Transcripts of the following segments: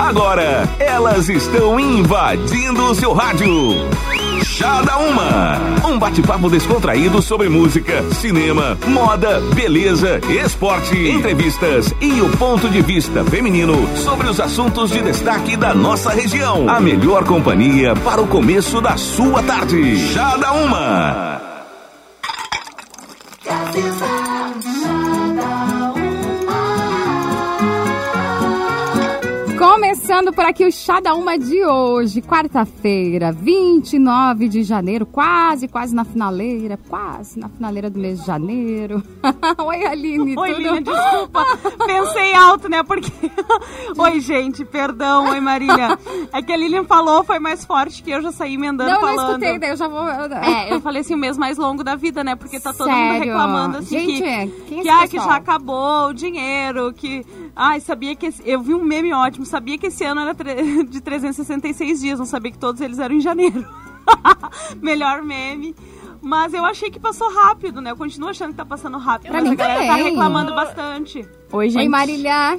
Agora, elas estão invadindo o seu rádio. Chá da Uma. Um bate-papo descontraído sobre música, cinema, moda, beleza, esporte, entrevistas e o ponto de vista feminino sobre os assuntos de destaque da nossa região. A melhor companhia para o começo da sua tarde. Chá da Uma. Começando por aqui o Chá da Uma de hoje, quarta-feira, 29 de janeiro, quase, quase na finaleira, quase na finaleira do mês de janeiro. Oi, Aline, Oi, tudo? Desculpa. Pensei alto, né? Porque. Oi, gente, perdão. Oi, Marília. É que a Lilian falou, foi mais forte que eu já saí emendando Não, não falando. escutei, daí eu já vou... É, eu falei assim, o mês mais longo da vida, né? Porque tá todo mundo Sério? reclamando assim Gente, que, quem é que, esse ah, que já acabou o dinheiro, que. Ai, sabia que. esse- Eu vi um meme ótimo, sabia que esse ano era tre- de 366 dias, não sabia que todos eles eram em janeiro. Melhor meme. Mas eu achei que passou rápido, né? Eu continuo achando que tá passando rápido. Pra mas mim a galera tá também. reclamando bastante. Oi, gente. Oi, Marília.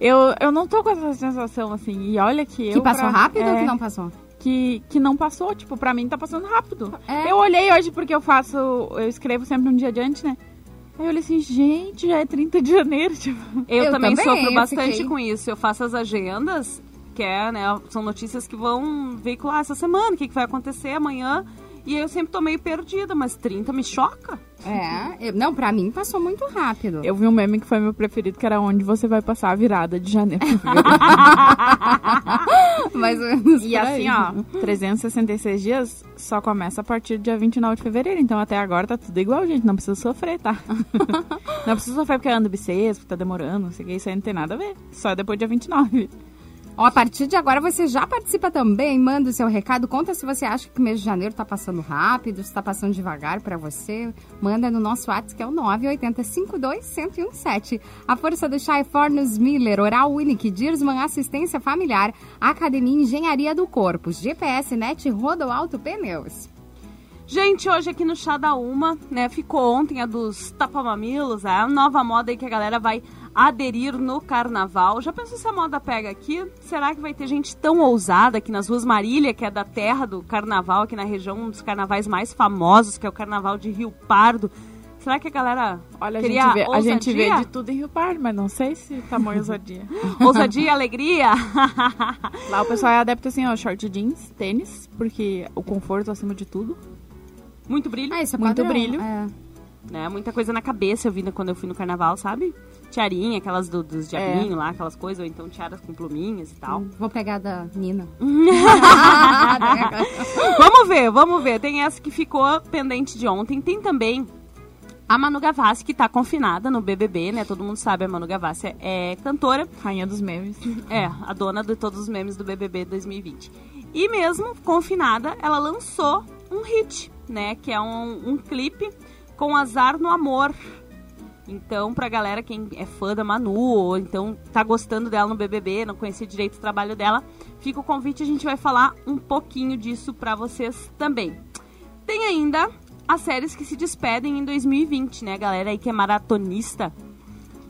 Eu, eu não tô com essa sensação assim. E olha que eu. Que passou pra- rápido ou é, que não passou? Que, que não passou. Tipo, pra mim tá passando rápido. É. Eu olhei hoje porque eu faço. Eu escrevo sempre um dia adiante, né? Aí eu olhei assim, gente, já é 30 de janeiro, tipo. Eu, Eu também, também, sofro eu bastante fiquei- com isso. Eu faço as agendas, que é, né, são notícias que vão veicular essa semana, o que, que vai acontecer amanhã. E eu sempre tô meio perdida, mas 30 me choca. É, eu- não, pra mim passou muito rápido. Eu vi um meme que foi meu preferido, que era onde você vai passar a virada de janeiro. Mais ou menos e por assim, ó, 366 dias só começa a partir do dia 29 de fevereiro. Então até agora tá tudo igual, gente. Não precisa sofrer, tá? não precisa sofrer porque anda bissexto, tá demorando, não sei o que. Isso aí não tem nada a ver. Só depois do dia 29. Ó, a partir de agora você já participa também, manda o seu recado, conta se você acha que o mês de janeiro tá passando rápido, se tá passando devagar pra você. Manda no nosso WhatsApp que é o 98052-1017. A força do chá é Fornos Miller, Oral Unique, Dirsman Assistência Familiar, Academia Engenharia do Corpo, GPS Net Rodo Alto Pneus. Gente, hoje aqui no Chá da Uma, né, ficou ontem a dos tapamamilos, é a nova moda aí que a galera vai aderir no carnaval. Já pensou se a moda pega aqui? Será que vai ter gente tão ousada aqui nas ruas Marília, que é da terra do carnaval, aqui na região, um dos carnavais mais famosos, que é o carnaval de Rio Pardo? Será que a galera Olha, a queria gente, vê, a gente vê de tudo em Rio Pardo, mas não sei se tamanho ousadia. ousadia e alegria? Lá o pessoal é adepto assim, ó, short jeans, tênis, porque o conforto acima de tudo. Muito brilho, Ah, isso é Muito padrão. brilho. É. né? Muita coisa na cabeça eu vi quando eu fui no carnaval, sabe? Tiarinha, aquelas do- dos diabinhos lá, aquelas coisas, ou então tiaras com pluminhas e tal. Vou pegar da Nina. Vamos ver, vamos ver. Tem essa que ficou pendente de ontem. Tem também a Manu Gavassi, que tá confinada no BBB, né? Todo mundo sabe, a Manu Gavassi é, é cantora. Rainha dos memes. É, a dona de todos os memes do BBB 2020. E mesmo confinada, ela lançou um hit, né? Que é um, um clipe com Azar no Amor. Então, pra galera, quem é fã da Manu, ou então tá gostando dela no BBB, não conhecia direito o trabalho dela, fica o convite, a gente vai falar um pouquinho disso pra vocês também. Tem ainda as séries que se despedem em 2020, né? Galera aí que é maratonista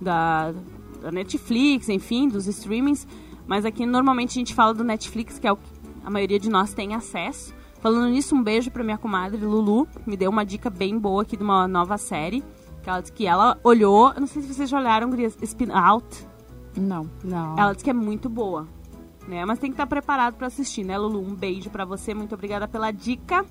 da, da Netflix, enfim, dos streamings. Mas aqui normalmente a gente fala do Netflix, que é o que a maioria de nós tem acesso. Falando nisso, um beijo pra minha comadre Lulu, me deu uma dica bem boa aqui de uma nova série. Que ela disse que ela olhou, eu não sei se vocês já olharam, gurias, Spin Out. Não. Não. Ela disse que é muito boa. Né? Mas tem que estar preparado pra assistir, né, Lulu? Um beijo pra você, muito obrigada pela dica.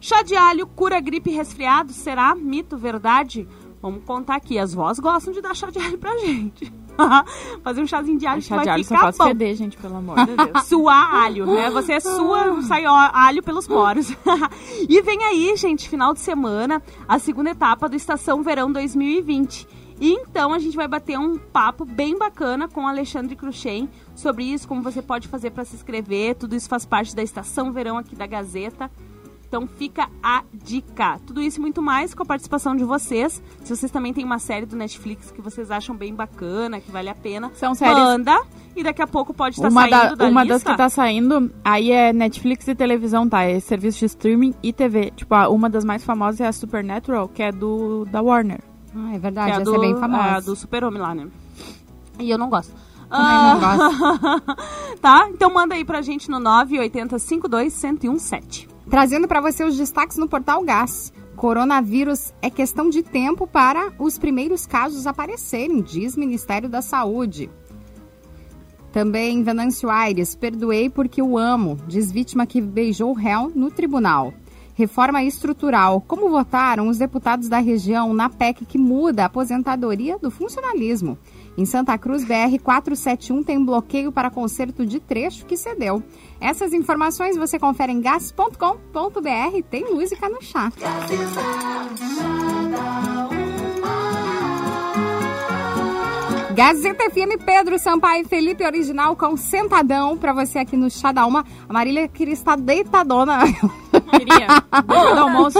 Chá de alho cura gripe e resfriado? Será mito, verdade? Vamos contar aqui. As vós gostam de dar chá de alho pra gente. Fazer um chazinho de alho que Chá vai de alho só ficar faz bom. feder, gente, pelo amor de Deus. Suar alho, né? Você sua, sai alho pelos poros. e vem aí, gente, final de semana, a segunda etapa do Estação Verão 2020. E então a gente vai bater um papo bem bacana com o Alexandre Cruxem sobre isso, como você pode fazer para se inscrever. Tudo isso faz parte da Estação Verão aqui da Gazeta. Então fica a dica. Tudo isso e muito mais com a participação de vocês. Se vocês também têm uma série do Netflix que vocês acham bem bacana, que vale a pena, São séries- manda. E daqui a pouco pode estar uma saindo da, da uma das lista. que tá saindo, aí é Netflix e televisão, tá? É serviço de streaming e TV. Tipo, a- uma das mais famosas é a Supernatural, que é do da Warner. Ah, é que verdade, é essa do, é bem famosa. é, do Super-Homem lá, né? E eu não gosto. Também não Ah, tá? Então manda aí pra gente no 980 52 1017. Trazendo para você os destaques no Portal Gás. Coronavírus é questão de tempo para os primeiros casos aparecerem, diz Ministério da Saúde. Também Venâncio Aires, perdoei porque o amo, diz vítima que beijou réu no tribunal. Reforma estrutural. Como votaram os deputados da região na PEC que muda a aposentadoria do funcionalismo? Em Santa Cruz, BR 471 tem bloqueio para conserto de trecho que cedeu. Essas informações você confere em gas.com.br. Tem música no chat. Gazeta FM, Pedro Sampaio e Felipe Original com Sentadão pra você aqui no Chá da Uma. A Marília queria estar deitadona. Queria. Depois do almoço.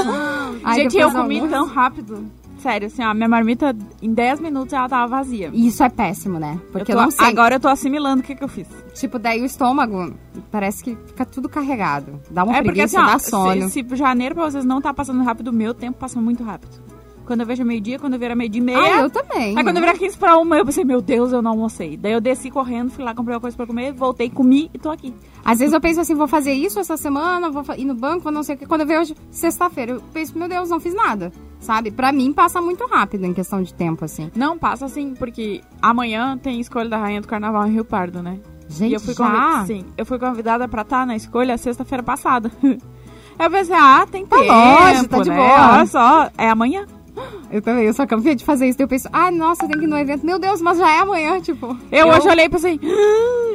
Ai, Gente, eu comi almoço. tão rápido. Sério, assim, ó, minha marmita em 10 minutos ela tava vazia. Isso é péssimo, né? Porque Eu eu, tô- não sei. Agora eu tô assimilando o que, que eu fiz. Tipo, daí o estômago parece que fica tudo carregado. Dá uma é porque assim, preguiça, ó, dá sono. Se, se janeiro pra vocês não tá passando rápido, o meu tempo passa muito rápido. Quando eu vejo meio-dia, quando eu viro meio-dia e meia. Ah, eu também. Aí quando eu virar 15 pra uma, eu pensei, meu Deus, eu não almocei. Daí eu desci correndo, fui lá, comprei uma coisa pra comer, voltei, comi e tô aqui. Às vezes eu penso assim, vou fazer isso essa semana, vou ir no banco, vou não sei o que. Quando eu vejo sexta-feira, eu penso, meu Deus, não fiz nada. Sabe? Pra mim passa muito rápido em questão de tempo, assim. Não, passa assim, porque amanhã tem escolha da Rainha do Carnaval em Rio Pardo, né? Gente, e eu fui já? convidada, sim, eu fui convidada pra estar na escolha sexta-feira passada. eu pensei, ah, tem Tá tempo, longe, tá de né? boa. Olha só, é amanhã. Eu também, eu só campeã de fazer isso. Daí eu penso, ah, nossa, tem que ir no evento. Meu Deus, mas já é amanhã, tipo. Eu, hoje olhei e pensei,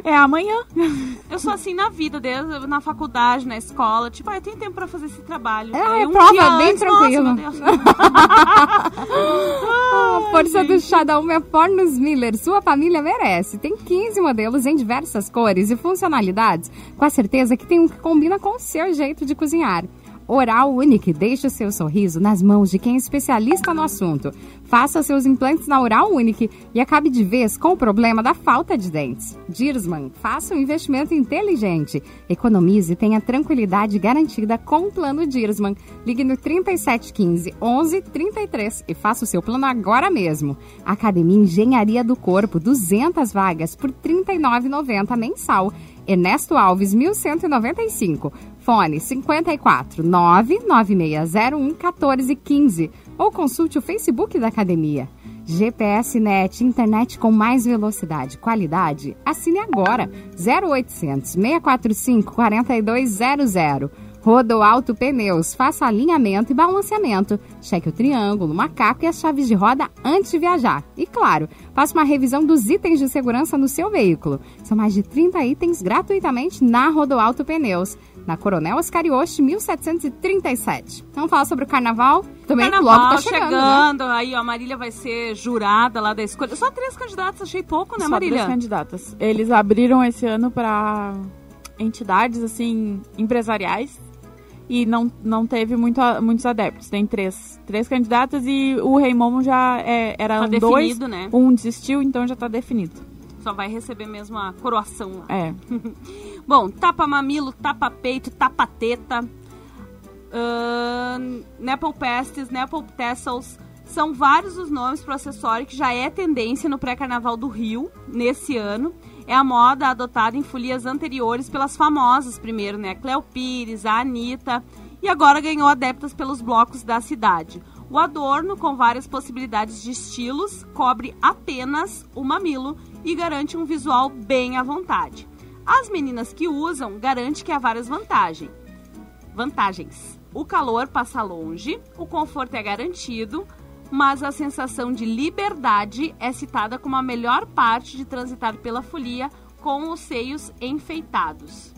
"Ah, é amanhã. Eu sou assim na vida, desde na faculdade, na escola. Tipo, ah, eu tenho tempo pra fazer esse trabalho. É, Aí um prova, dia bem antes, tranquilo. Nossa, meu Deus. A força do chá da Uma é Fornos Miller. Sua família merece. Tem 15 modelos em diversas cores e funcionalidades. Com a certeza que tem um que combina com o seu jeito de cozinhar. Oral Unique. Deixe o seu sorriso nas mãos de quem é especialista no assunto. Faça seus implantes na Oral Unique e acabe de vez com o problema da falta de dentes. Dirsman. Faça um investimento inteligente. Economize e tenha tranquilidade garantida com o plano Dirsman. Ligue no 3715 1133 e faça o seu plano agora mesmo. Academia Engenharia do Corpo, 200 vagas por R$ 39,90 mensal. Ernesto Alves, 1195. Fone 54 99601 1415 ou consulte o Facebook da academia. GPS Net, internet com mais velocidade e qualidade. Assine agora 0800 645 4200. Rodo Alto Pneus, faça alinhamento e balanceamento. Cheque o triângulo, o macaco e as chaves de roda antes de viajar. E claro, faça uma revisão dos itens de segurança no seu veículo. São mais de 30 itens gratuitamente na Rodo Alto Pneus. Na Coronel Oscarioste, 1737. Vamos falar sobre o carnaval? Também Carnaval logo tá chegando. né? chegando. Aí, ó, a Marília vai ser jurada lá da escolha. Só três candidatos, achei pouco, né, Só três Marília? candidatas. Eles abriram esse ano pra entidades, assim, empresariais. E não, não teve muito, muitos adeptos. Tem três, três candidatas e o Momo já é, era Tá um dois. definido, né? Um desistiu, então já tá definido. Só vai receber mesmo a coroação lá. É. Bom, tapa mamilo, tapa peito, tapa teta, ahn, Nepal Pastes, Nepal Tassels, são vários os nomes para o acessório que já é tendência no pré-carnaval do Rio, nesse ano. É a moda adotada em folias anteriores pelas famosas primeiro, né? Cleo Pires, a Anitta, e agora ganhou adeptas pelos blocos da cidade. O adorno, com várias possibilidades de estilos, cobre apenas o mamilo e garante um visual bem à vontade. As meninas que usam garante que há várias vantagens. Vantagens. O calor passa longe, o conforto é garantido, mas a sensação de liberdade é citada como a melhor parte de transitar pela folia com os seios enfeitados.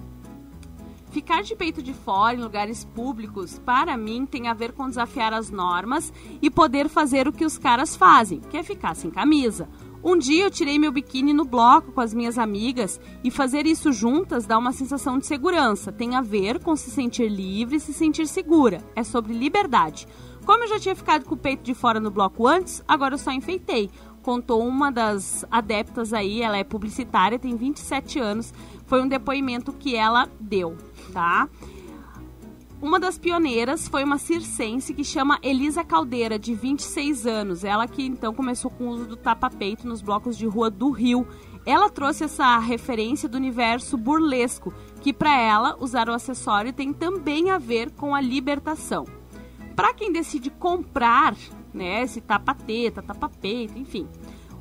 Ficar de peito de fora em lugares públicos, para mim, tem a ver com desafiar as normas e poder fazer o que os caras fazem, que é ficar sem camisa. Um dia eu tirei meu biquíni no bloco com as minhas amigas e fazer isso juntas dá uma sensação de segurança. Tem a ver com se sentir livre e se sentir segura. É sobre liberdade. Como eu já tinha ficado com o peito de fora no bloco antes, agora eu só enfeitei. Contou uma das adeptas aí, ela é publicitária, tem 27 anos. Foi um depoimento que ela deu, tá? Uma das pioneiras foi uma circense que chama Elisa Caldeira, de 26 anos. Ela que então começou com o uso do tapa-peito nos blocos de rua do Rio. ela trouxe essa referência do universo burlesco, que para ela usar o acessório tem também a ver com a libertação. Para quem decide comprar, né, esse tapa-teta, tapa-peito, enfim,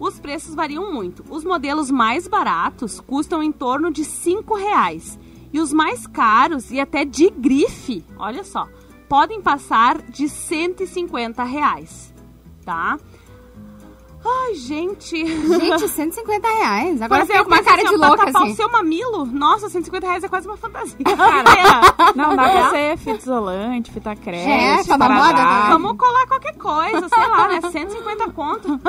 os preços variam muito. Os modelos mais baratos custam em torno de R$ reais e os mais caros e até de grife, olha só, podem passar de 150 reais, tá? Ai, gente. Gente, 150 reais. Agora Pois é, com uma cara de louca, assim. o seu mamilo, nossa, 150 reais é quase uma fantasia. Não, dá pra ser fita isolante, fita crepe, É, tá na moda. Vamos colar qualquer coisa, sei lá, né? 150 conto.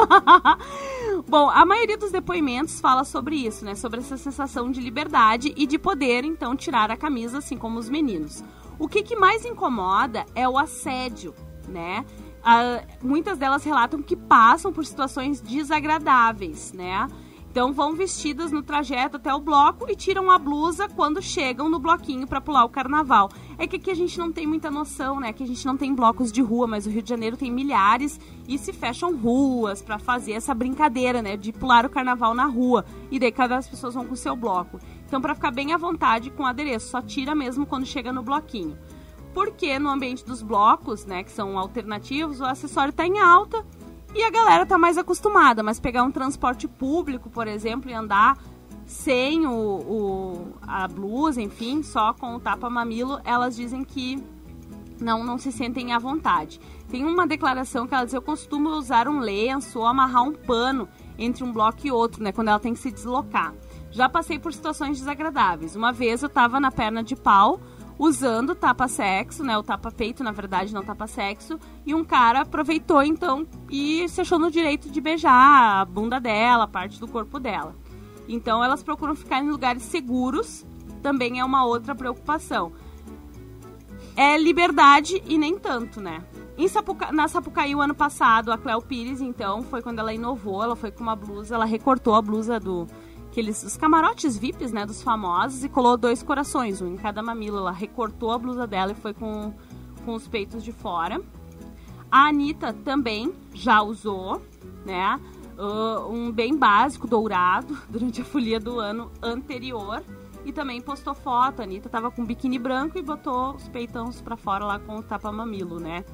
Bom, a maioria dos depoimentos fala sobre isso, né? Sobre essa sensação de liberdade e de poder, então, tirar a camisa, assim como os meninos. O que, que mais incomoda é o assédio, né? Ah, muitas delas relatam que passam por situações desagradáveis, né? Então vão vestidas no trajeto até o bloco e tiram a blusa quando chegam no bloquinho para pular o carnaval. É que aqui a gente não tem muita noção, né? Que a gente não tem blocos de rua, mas o Rio de Janeiro tem milhares e se fecham ruas para fazer essa brincadeira, né? De pular o carnaval na rua. E daí cada as pessoas vão com o seu bloco. Então para ficar bem à vontade com o adereço, só tira mesmo quando chega no bloquinho. Porque no ambiente dos blocos, né, que são alternativos, o acessório está em alta e a galera tá mais acostumada, mas pegar um transporte público, por exemplo, e andar sem o, o- a blusa, enfim, só com o tapa-mamilo, elas dizem que não, não se sentem à vontade. Tem uma declaração que ela diz, eu costumo usar um lenço ou amarrar um pano entre um bloco e outro, né, quando ela tem que se deslocar. Já passei por situações desagradáveis. Uma vez eu tava na perna de pau, usando tapa-sexo, né? O tapa-peito, na verdade, não tapa-sexo. E um cara aproveitou, então, e se achou no direito de beijar a bunda dela, a parte do corpo dela. Então, elas procuram ficar em lugares seguros, também é uma outra preocupação. É liberdade e nem tanto, né? Em Sapuca... Na Sapucaí, o ano passado, a Cleo Pires, então, foi quando ela inovou, ela foi com uma blusa, ela recortou a blusa do... Aqueles, os camarotes VIPs, né, dos famosos, e colou dois corações, um em cada mamilo. Ela recortou a blusa dela e foi com, com os peitos de fora. A Anitta também já usou, né? uh, um bem básico, dourado, durante a folia do ano anterior. E também postou foto. A Anitta tava com biquíni branco e botou os peitões pra fora lá com o tapa-mamilo, né?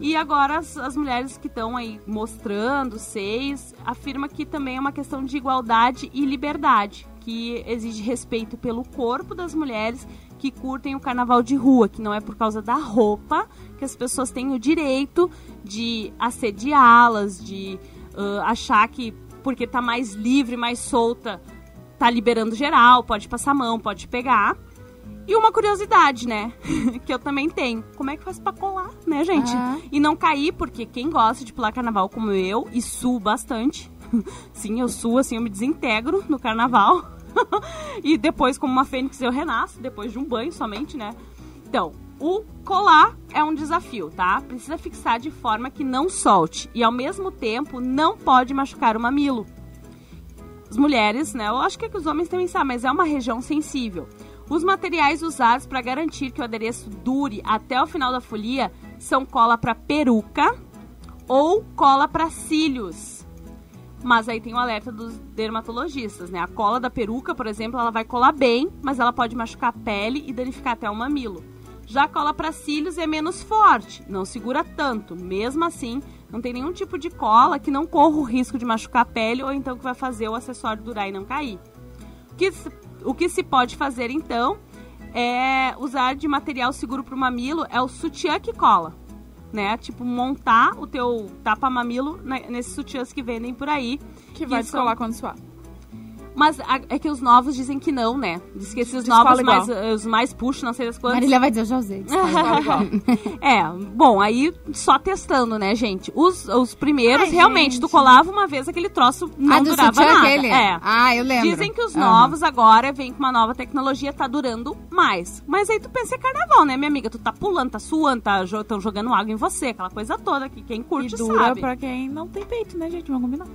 E agora as, as mulheres que estão aí mostrando seios afirma que também é uma questão de igualdade e liberdade, que exige respeito pelo corpo das mulheres que curtem o carnaval de rua, que não é por causa da roupa que as pessoas têm o direito de assediá-las, de uh, achar que porque tá mais livre, mais solta, tá liberando geral, pode passar mão, pode pegar. E uma curiosidade, né? que eu também tenho. Como é que faz pra colar, né, gente? E não cair, porque quem gosta de pular carnaval como eu, e suo bastante. Sim, eu suo, assim, eu me desintegro no carnaval. e depois, como uma fênix, eu renasço, depois de um banho somente, né? Então, o colar é um desafio, tá? Precisa fixar de forma que não solte. E ao mesmo tempo, não pode machucar o mamilo. As mulheres, né? Eu acho que, é que os homens também sabem, mas é uma região sensível. Os materiais usados para garantir que o adereço dure até o final da folia são cola para peruca ou cola para cílios. Mas aí tem o alerta dos dermatologistas, né? A cola da peruca, por exemplo, ela vai colar bem, mas ela pode machucar a pele e danificar até o mamilo. Já a cola para cílios é menos forte, não segura tanto. Mesmo assim, não tem nenhum tipo de cola que não corra o risco de machucar a pele ou então que vai fazer o acessório durar e não cair. O que, o que se pode fazer então é usar de material seguro para o mamilo é o sutiã que cola. Né? Tipo, montar o teu tapa-mamilo na- nesses sutiãs que vendem por aí. Que vai são- descolar quando suar. Mas a- é que os novos dizem que não, né? Diz que esses Descola novos igual. mais, os mais push, não sei das quantas. Marília vai dizer, eu já usei. É, bom, aí só testando, né, gente? Os, os primeiros, Ai, realmente, gente. tu colava uma vez aquele troço, não ah, durava sutiã nada. aquele? É. Ah, eu lembro. Dizem que os Aham. novos agora vêm com uma nova tecnologia, tá durando mais. Mas aí tu pensa, é carnaval, né, minha amiga? Tu tá pulando, tá suando, tá, jo- tão jogando água em você, aquela coisa toda que quem E curte dura sabe. pra quem não tem peito, né, gente? Vamos combinar.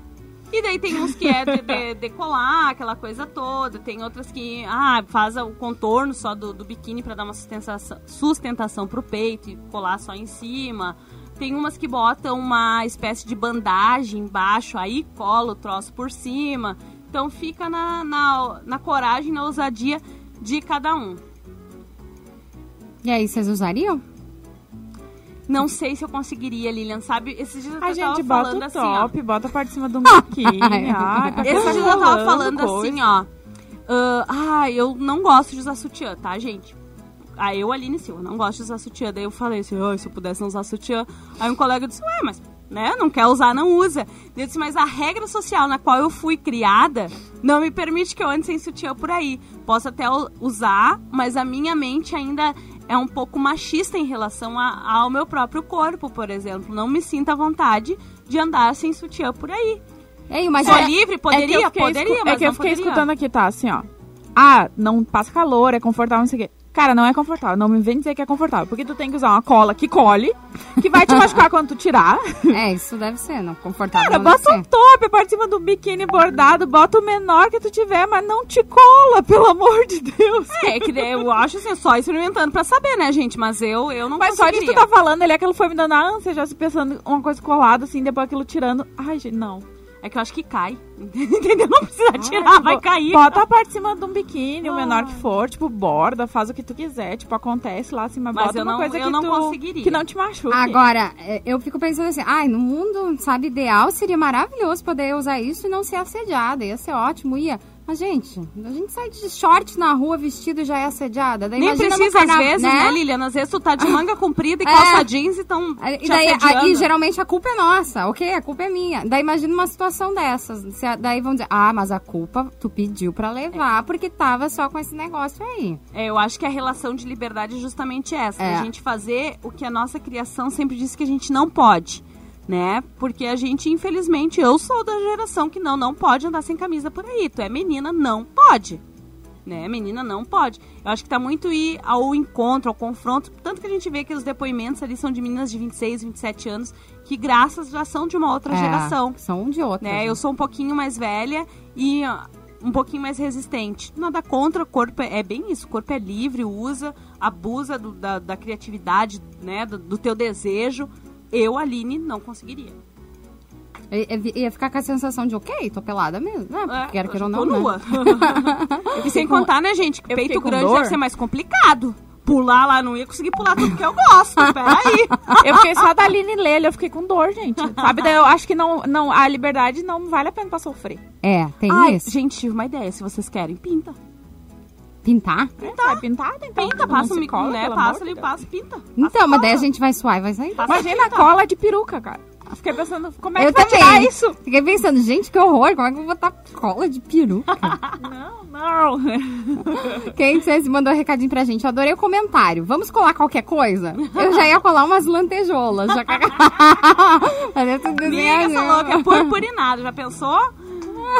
E daí tem uns que é de, de- decolar, aquela coisa toda. Tem outras que ah, faz o contorno só do, do biquíni pra dar uma sustentação, sustentação pro peito e colar só em cima. Tem umas que botam uma espécie de bandagem embaixo, aí cola o troço por cima. Então fica na, na, na coragem, na ousadia de cada um. E aí, vocês usariam? Não sei se eu conseguiria, Lilian, sabe? Esses dias eu A tava gente falando bota o assim, ó. top, bota a parte de cima do. Ai, tá Esses dias eu tava falando coisa. assim, ó. ah, ah, eu não gosto de usar sutiã, tá, gente? Aí eu, Aline Silva, não gosto de usar sutiã. Daí eu falei assim, "Ai, se eu pudesse não usar sutiã. Aí um colega disse, ué, mas, né, não quer usar, não usa. Eu disse, mas a regra social na qual eu fui criada não me permite que eu ande sem sutiã por aí. Posso até usar, mas a minha mente ainda é um pouco machista em relação a- ao meu próprio corpo, por exemplo. Não me sinto à vontade de andar sem sutiã por aí. Ei, mas Sou é- livre? É que Poderia? eu fiquei Poderia, escu- É que eu fiquei poderia. escutando aqui, tá, assim, ó. Ah, não passa calor, é confortável, não sei o quê. Cara, não é confortável. Não me vem dizer que é confortável. Porque tu tem que usar uma cola que colhe, que vai te machucar quando tu tirar. É, isso deve ser, não confortável. Cara, bota um ser. top parte de cima do biquíni bordado, bota o menor que tu tiver, mas não te cola, pelo amor de Deus. É, que daí eu acho assim, só experimentando pra saber, né, gente? Mas eu, eu não Mas só de tu tá falando ali, aquilo foi me dando a ânsia, já se pensando uma coisa colada, assim, depois aquilo tirando. Ai, gente, não. É que eu acho que cai. Entendeu? Não precisa tirar, vai Bo- cair. Bota a parte de cima de um biquíni, o menor que for, tipo, borda, faz o que tu quiser, tipo, acontece lá assim, mas, Mas bota eu uma não- coisa eu que não tu, conseguiria. que não te machuque. Agora, é, eu fico pensando assim, ai, no mundo, sabe, ideal seria maravilhoso poder usar isso e não ser assediada. Ia ser ótimo, ia. Mas, gente, a gente sai de short na rua vestido e já é assediada. Daí Nem precisa, às vezes, né, Lilian? Às vezes tu tá de manga comprida e É. calça jeans e tão E daí, aí, geralmente a culpa é nossa, ok? A culpa é minha. Daí imagina uma situação dessas. Daí vão dizer, ah, mas a culpa tu pediu pra levar porque tava só com esse negócio aí. É, eu acho que a relação de liberdade é justamente essa. É. A gente fazer o que a nossa criação sempre disse que a gente não pode. Né? Porque a gente, infelizmente, eu sou da geração que não, não pode andar sem camisa por aí. Tu é menina, não pode. Né? Menina não pode. Eu acho que tá muito ir ao encontro, ao confronto. Tanto que a gente vê que os depoimentos ali são de meninas de 26, 27 anos, que graças já são de uma outra É, geração São de outra. né? Eu sou um pouquinho mais velha e um pouquinho mais resistente. Nada contra, o corpo é, é bem isso. O corpo é livre, usa, abusa do- da, da criatividade, né? Do, do teu desejo. Eu, Aline, não conseguiria. Ia, ia ficar com a sensação de, ok, tô pelada mesmo. né? É, quer queira ou tô não, nua. né? e sem com- contar, né, gente? que eu Peito grande dor. deve ser mais complicado. Pular lá, não ia conseguir pular tudo que eu gosto. Peraí. Eu fiquei só da Aline Lele, eu fiquei com dor, gente. Sabe? Daí eu acho que não, não, a liberdade não vale a pena pra sofrer. É, tem Ai, isso. gente, tive uma ideia. Se vocês querem, pinta. Pintar? Pintar. É pintada, então. Pinta, não passa um cola, né? Passa ali, passa, pinta. Então, mas daí a gente vai suar e vai sair. Passa Imagina a cola de peruca, cara. Fiquei pensando, como é que Eu vai também. tirar isso? Fiquei pensando, gente, que horror, como é que eu vou botar cola de peruca? Não, não. Quem se mandou um recadinho pra gente? Eu adorei o comentário. Vamos colar qualquer coisa? Eu já ia colar umas lantejoulas. Já... Um Amiga, desenho. essa louca é purpurinado, já pensou?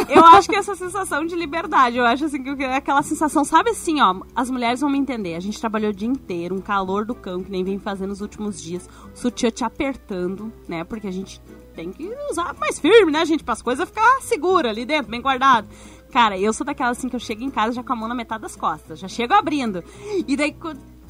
Eu acho que essa sensação de liberdade, eu acho assim que é aquela sensação, sabe assim, ó, as mulheres vão me entender. A gente trabalhou o dia inteiro, um calor do cão que nem vem fazendo nos últimos dias, o sutiã te apertando, né? Porque a gente tem que usar mais firme, né, gente, para as coisas ficar segura ali dentro, bem guardado. Cara, eu sou daquela assim que eu chego em casa já com a mão na metade das costas, já chego abrindo. E daí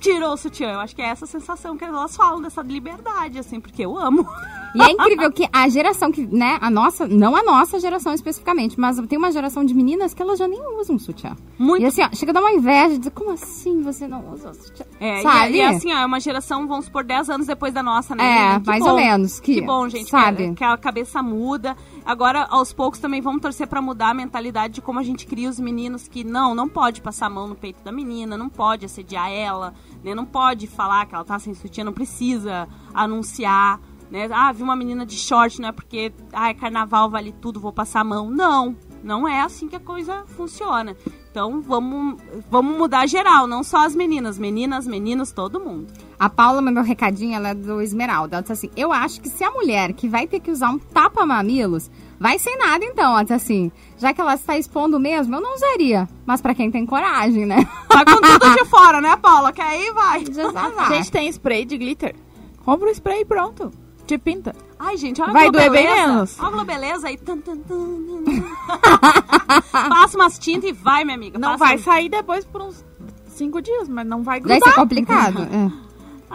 tirou o sutiã, eu acho que é essa sensação que elas falam dessa liberdade, assim, porque eu amo. E é incrível que a geração que, né, a nossa, não a nossa geração especificamente, mas tem uma geração de meninas que elas já nem usam sutiã. Muito E assim, ó, chega a dar uma inveja de dizer, como assim você não usa sutiã? É, e- Sabe? E, assim, ó, é uma geração, vamos supor, 10 anos depois da nossa, né? É, mais bom. ou menos. Que, Que bom, gente, Sabe? Que, que a cabeça muda. Agora, aos poucos, também vamos torcer pra mudar a mentalidade de como a gente cria os meninos que não, não pode passar a mão no peito da menina, não pode assediar ela, né? Não pode falar que ela tá sem sutiã, não precisa anunciar, né? Ah, vi uma menina de short, não é porque, ah, é carnaval, vale tudo, vou passar a mão. Não, não é assim que a coisa funciona. Então, vamos, vamos mudar geral, não só as meninas, meninas, meninos, todo mundo. A Paula mandou um recadinho, ela é do Esmeralda. Ela disse assim: Eu acho que se a mulher que vai ter que usar um tapa-mamilos, vai sem nada então. Ela disse assim: Já que ela está expondo mesmo, eu não usaria. Mas pra quem tem coragem, né? Vai com tudo de fora, né, Paula? Que aí vai. Já A vai. gente tem spray de glitter. Compra o spray e pronto. Te pinta. Ai, gente, olha Vai doer bem globeleza. menos. Olha a globeleza aí. Tum, tum, tum. Passa umas tintas e vai, minha amiga. Não vai um- sair depois por uns cinco dias, mas não vai grudar. Isso é complicado. É.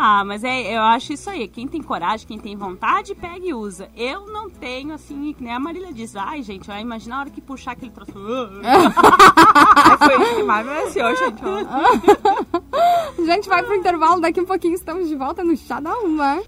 Ah, mas é, eu acho isso aí. Quem tem coragem, quem tem vontade, pega e usa. Eu não tenho, assim, que nem a Marília diz. Ai, gente, vai imaginar a hora que puxar aquele troço. Foi isso que mais mereceu, gente. ó. Gente vai pro intervalo, daqui um pouquinho estamos de volta no Chá da Uma.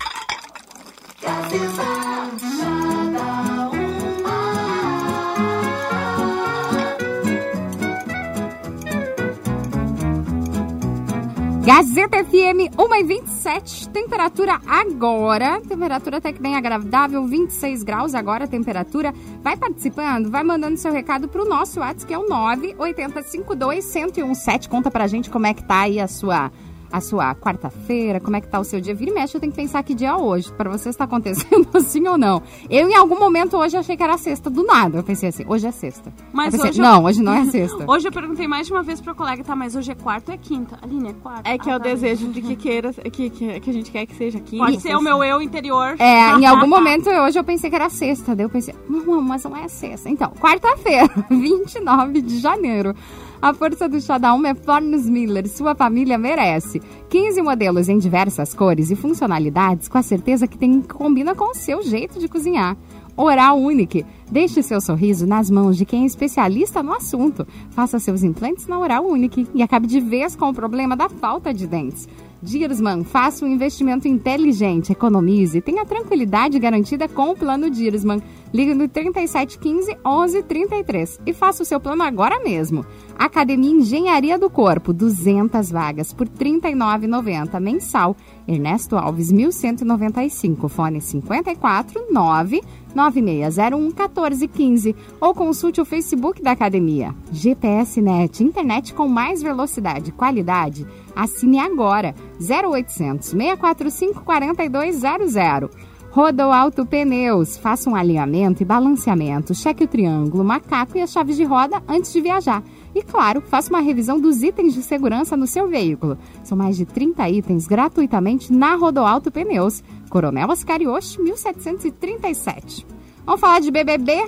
Gazeta FM 1 e 27, temperatura agora, temperatura até que bem agradável, 26 graus agora a temperatura. Vai participando, vai mandando seu recado pro nosso WhatsApp, que é o 98052-1017. Conta pra gente como é que tá aí a sua a sua quarta-feira, como é que tá o seu dia. Vira e mexe, eu tenho que pensar que dia é hoje, para você está acontecendo assim ou não. Eu, em algum momento, hoje achei que era sexta, do nada. Eu pensei assim, hoje é sexta. Mas Eu pensei, hoje eu- Não, hoje não é sexta. Hoje eu perguntei mais de uma vez pro colega, tá, mas hoje é quarta ou é quinta? Aline, é quarta? É que é Ah, o tá. desejo de que queira, que, que, que a gente quer que seja aqui. Pode ser o meu eu interior. É, em algum momento hoje eu pensei que era sexta. Daí eu pensei, não, mas não é sexta. Então, quarta-feira, 29 de janeiro. A força do chá da Uma é Fornos Miller. Sua família merece. 15 modelos em diversas cores e funcionalidades, com a certeza que tem combina com o seu jeito de cozinhar. Oral Unique. Deixe seu sorriso nas mãos de quem é especialista no assunto. Faça seus implantes na Oral Unique e acabe de vez com o problema da falta de dentes. Dirsman, faça um investimento inteligente, economize, tenha tranquilidade garantida com o plano Dirsman. Ligue no 3715 1133 e faça o seu plano agora mesmo. Academia Engenharia do Corpo, 200 vagas por R$ 39,90 mensal. Ernesto Alves, 1195, fone 54 9 9601 1415 ou consulte o Facebook da academia. GPS Net, internet com mais velocidade e qualidade. Assine agora 0800 645 4200. Rodoalto Pneus, faça um alinhamento e balanceamento, cheque o triângulo, macaco e as chaves de roda antes de viajar. E claro, faça uma revisão dos itens de segurança no seu veículo. São mais de 30 itens gratuitamente na Rodoalto Pneus. Coronel Oscar Yoshi, 1737. Vamos falar de BBB?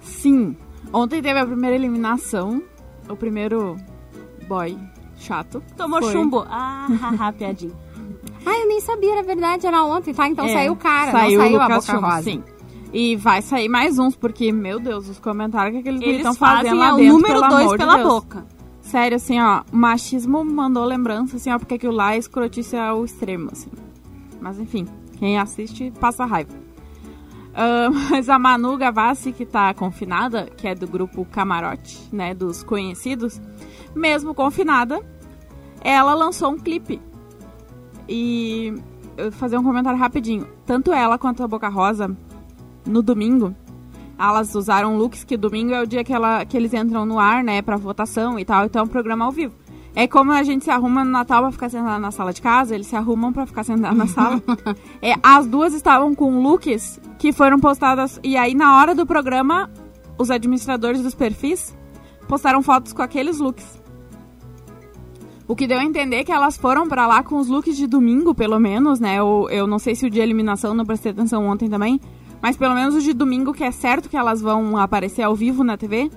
Sim. Ontem teve a primeira eliminação. O primeiro boy chato. Tomou Foi. chumbo. Ah, haha, piadinha. Ah, eu nem sabia, era verdade, era ontem, tá? Então É, saiu o cara, saiu não saiu o a Boca Chumbo, Rosa. Sim. E vai sair mais uns, porque, meu Deus, os comentários que aqueles Eles estão fazendo lá o dentro, número pelo 2 amor de pela Deus. boca. Sério, assim, ó, o machismo mandou lembrança, assim, ó, porque aquilo lá é escrotice ao extremo, assim. Mas, enfim, quem assiste passa raiva. Ah, mas a Manu Gavassi, que tá confinada, que é do grupo Camarote, né, dos conhecidos, mesmo confinada, ela lançou um clipe. E eu vou fazer um comentário rapidinho. Tanto ela quanto a Boca Rosa, no domingo, elas usaram looks que domingo é o dia que, ela, que eles entram no ar, né, pra votação e tal, então é um programa ao vivo. É como a gente se arruma no Natal pra ficar sentada na sala de casa, eles se arrumam pra ficar sentado na sala. É, as duas estavam com looks que foram postadas, e aí na hora do programa, os administradores dos perfis postaram fotos com aqueles looks. O que deu a entender que elas foram pra lá com os looks de domingo, pelo menos, né? Eu, eu não sei se o de eliminação, não prestei atenção ontem também. Mas pelo menos o de domingo, que é certo que elas vão aparecer ao vivo na TV,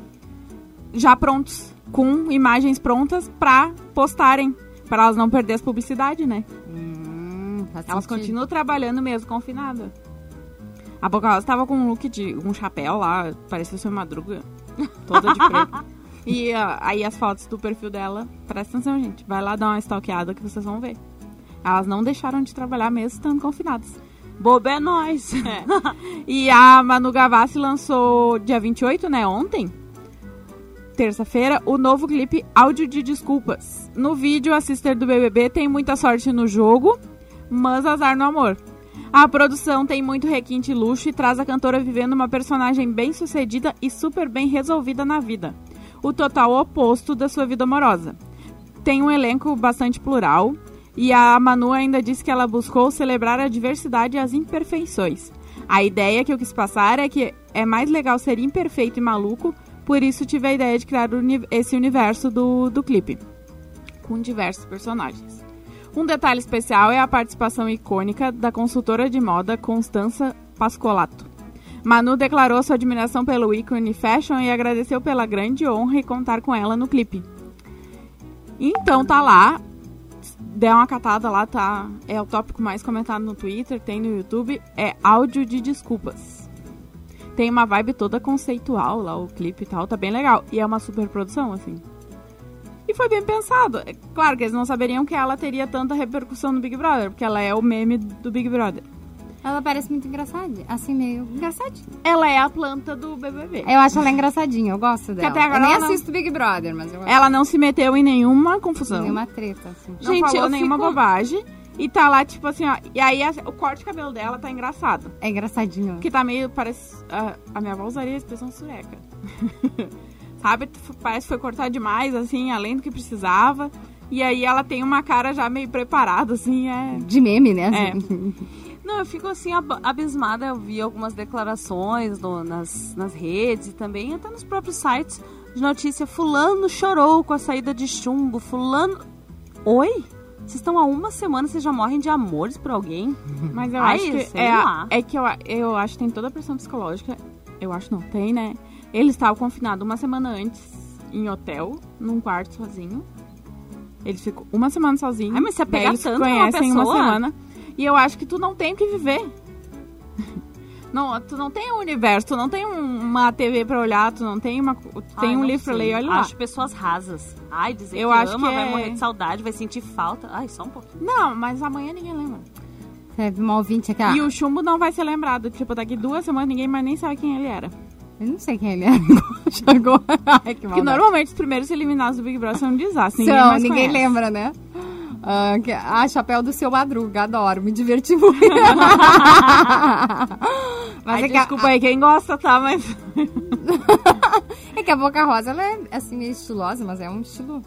já prontos, com imagens prontas pra postarem. Pra elas não perder as publicidade, né? Hum, Elas continuam trabalhando mesmo, confinada. A Boca Rosa tava com um look de um chapéu lá, parecia ser madruga, toda de preto. E ah, aí as fotos do perfil dela, presta atenção, gente. Vai lá dar uma stalkeada que vocês vão ver. Elas não deixaram de trabalhar mesmo estando confinadas. Bobo é nós. E a Manu Gavassi lançou dia 28, né, ontem, terça-feira, o novo clipe Áudio de Desculpas. No vídeo, a sister do BBB tem muita sorte no jogo, mas azar no amor. A produção tem muito requinte e luxo e traz a cantora vivendo uma personagem bem sucedida e super bem resolvida na vida. O total oposto da sua vida amorosa. Tem um elenco bastante plural e a Manu ainda disse que ela buscou celebrar a diversidade e as imperfeições. A ideia que eu quis passar é que é mais legal ser imperfeito e maluco, por isso tive a ideia de criar esse universo do, do clipe, com diversos personagens. Um detalhe especial é a participação icônica da consultora de moda Constança Pascolato. Manu declarou sua admiração pelo ícone fashion e agradeceu pela grande honra e contar com ela no clipe. Então tá lá der uma catada lá, tá? É o tópico mais comentado no Twitter, tem no YouTube, é áudio de desculpas. Tem uma vibe toda conceitual lá, o clipe e tal, tá bem legal. E é uma super produção, assim. E foi bem pensado. É claro que eles não saberiam que ela teria tanta repercussão no Big Brother, porque ela é o meme do Big Brother. Ela parece muito engraçadinha. Assim, meio engraçadinha. Ela é a planta do BBB. Eu acho ela engraçadinha, eu gosto dela. até agora eu nem não- assisto Big Brother, mas eu gosto. Ela não se meteu em nenhuma confusão. Nenhuma treta, assim. não Gente, falou eu nenhuma fico- bobagem. E tá lá, tipo assim, ó. E aí a- o corte de cabelo dela tá engraçado. É engraçadinho. Que tá meio, parece... A, a minha avó usaria a expressão sueca. Sabe? Parece que foi cortado demais, assim, além do que precisava. E aí ela tem uma cara já meio preparada, assim, é... De meme, né? É. Não, eu fico assim ab- abismada. Eu vi algumas declarações no- nas, nas redes e também até nos próprios sites de notícia. Fulano chorou com a saída de chumbo. Fulano. Oi? Vocês estão há uma semana, vocês já morrem de amores por alguém? Mas eu Ai, acho que é, lá. é que eu, eu acho que tem toda a pressão psicológica. Eu acho não, tem, né? Ele estava confinado uma semana antes em hotel, num quarto sozinho. Eles ficam uma semana sozinhos. Ai, mas se apegar eles tanto numa conhecem uma pessoa? semana. E eu acho que tu não tem o que viver. Não, tu não tem um universo, tu não tem um- uma TV pra olhar, tu não tem uma, tu tem Ai, um não livro pra sei. ler e olha lá. Acho pessoas rasas. Ai, dizer Eu que acho ama, que vai é- morrer de saudade, vai sentir falta. Ai, só um pouquinho. Não, mas amanhã ninguém lembra. Teve uma ouvinte aqui. E o chumbo não vai ser lembrado. Tipo, daqui duas semanas ninguém mais nem sabe quem ele era. Eu não sei quem ele é. Chegou. Ai, que Porque maldade. normalmente os primeiros eliminados do Big Brother são um desastre. Ninguém São, mais ninguém conhece. lembra, né? Ah, que- ah, chapéu do seu Madruga, adoro, me diverti muito. Mas Ai, é, que a, desculpa aí quem gosta, tá? Mas. é que a Boca Rosa, ela é assim, meio estilosa, mas é um estilo...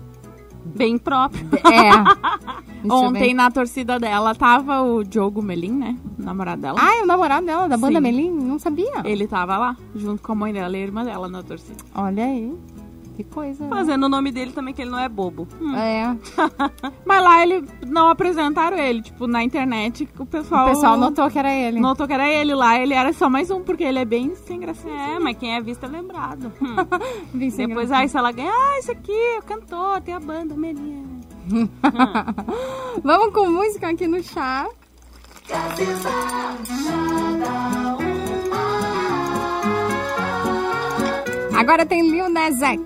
Bem próprio. É. Eu Ontem na torcida dela tava o Diogo Melim, né? O namorado dela. Ah, é o namorado dela, da banda Sim. Melim? Não sabia. Ele tava lá, junto com a mãe dela e a irmã dela na torcida. Olha aí. Que coisa. né? Fazendo o nome dele também, que ele não é bobo. Hum. É. Mas lá ele não apresentaram ele, tipo, na internet o pessoal. O pessoal notou que era ele. notou que era ele lá, ele era só mais um, porque ele é bem sem graça. É, mas quem é visto é lembrado. Hum. Bem sem Depois, ai, se ela ganha, ah, esse aqui é o cantor, tem a banda, Melinha. Vamos com música aqui no chá. Agora tem Lil Nas X.